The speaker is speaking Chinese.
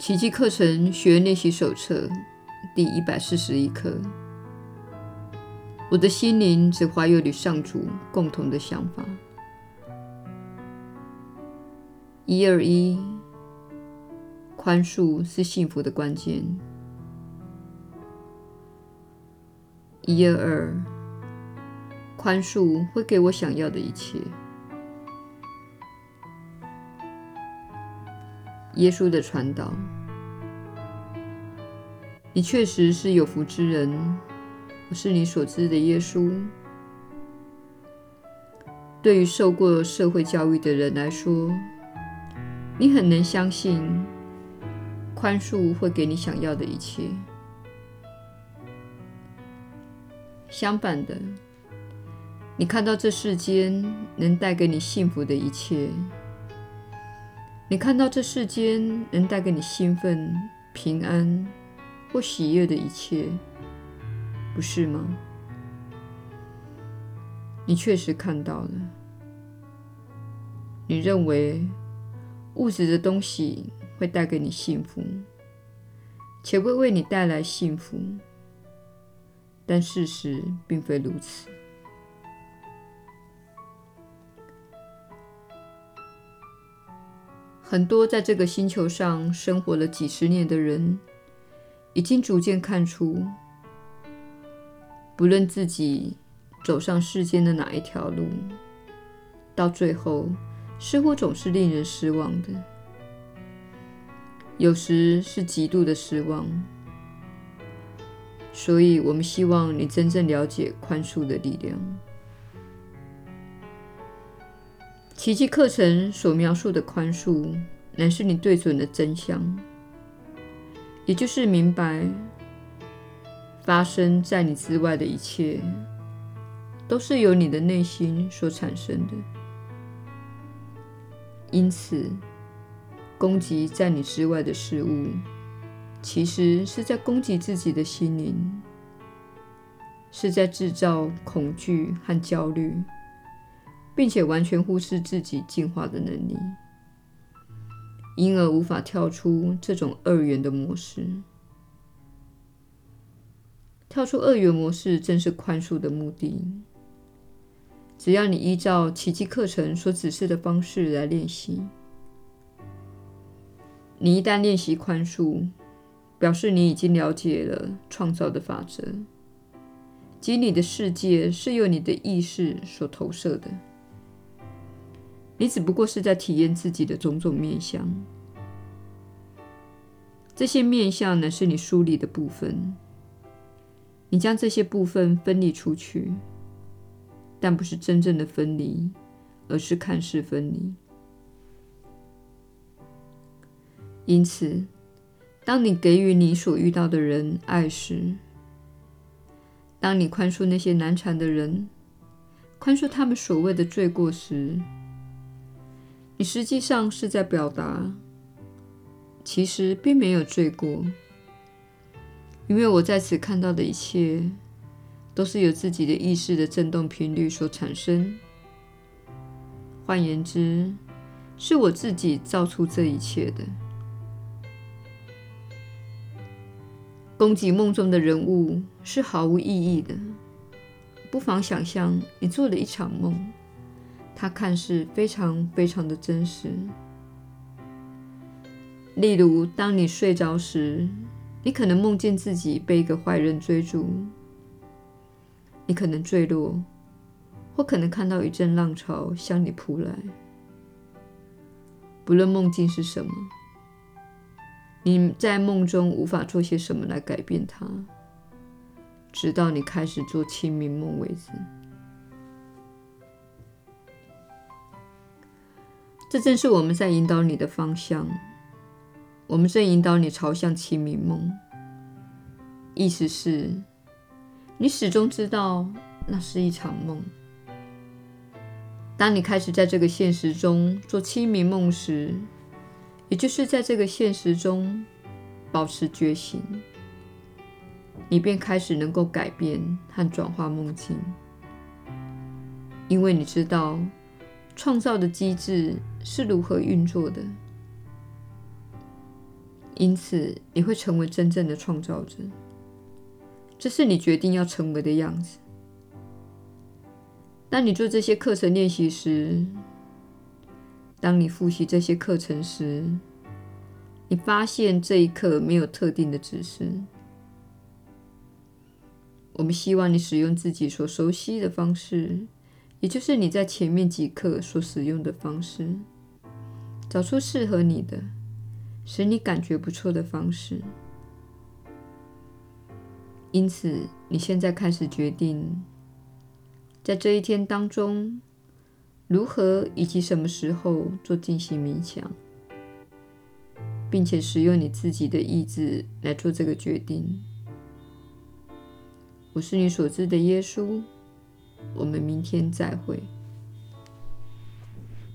奇迹课程学练习手册第一百四十一课。我的心灵只怀有与上主共同的想法。一二一，宽恕是幸福的关键。一二二，宽恕会给我想要的一切。耶稣的传导，你确实是有福之人。我是你所知的耶稣。对于受过社会教育的人来说，你很能相信宽恕会给你想要的一切。相反的，你看到这世间能带给你幸福的一切，你看到这世间能带给你兴奋、平安或喜悦的一切。不是吗？你确实看到了。你认为物质的东西会带给你幸福，且会为你带来幸福，但事实并非如此。很多在这个星球上生活了几十年的人，已经逐渐看出。不论自己走上世间的哪一条路，到最后似乎总是令人失望的。有时是极度的失望。所以，我们希望你真正了解宽恕的力量。奇迹课程所描述的宽恕，乃是你对准的真相，也就是明白。发生在你之外的一切，都是由你的内心所产生的。因此，攻击在你之外的事物，其实是在攻击自己的心灵，是在制造恐惧和焦虑，并且完全忽视自己进化的能力，因而无法跳出这种二元的模式。跳出二元模式，正是宽恕的目的。只要你依照奇迹课程所指示的方式来练习，你一旦练习宽恕，表示你已经了解了创造的法则，即你的世界是由你的意识所投射的。你只不过是在体验自己的种种面向，这些面向呢是你梳理的部分。你将这些部分分离出去，但不是真正的分离，而是看似分离。因此，当你给予你所遇到的人爱时，当你宽恕那些难缠的人，宽恕他们所谓的罪过时，你实际上是在表达，其实并没有罪过。因为我在此看到的一切，都是由自己的意识的振动频率所产生。换言之，是我自己造出这一切的。攻击梦中的人物是毫无意义的。不妨想象你做了一场梦，它看似非常非常的真实。例如，当你睡着时。你可能梦见自己被一个坏人追逐，你可能坠落，或可能看到一阵浪潮向你扑来。不论梦境是什么，你在梦中无法做些什么来改变它，直到你开始做清明梦为止。这正是我们在引导你的方向。我们正引导你朝向清明梦，意思是，你始终知道那是一场梦。当你开始在这个现实中做清明梦时，也就是在这个现实中保持觉醒，你便开始能够改变和转化梦境，因为你知道创造的机制是如何运作的。因此你会成为真正的创造者。这是你决定要成为的样子。当你做这些课程练习时，当你复习这些课程时，你发现这一课没有特定的指示。我们希望你使用自己所熟悉的方式，也就是你在前面几课所使用的方式，找出适合你的、使你感觉不错的方式。因此，你现在开始决定，在这一天当中，如何以及什么时候做进行冥想，并且使用你自己的意志来做这个决定。我是你所知的耶稣，我们明天再会。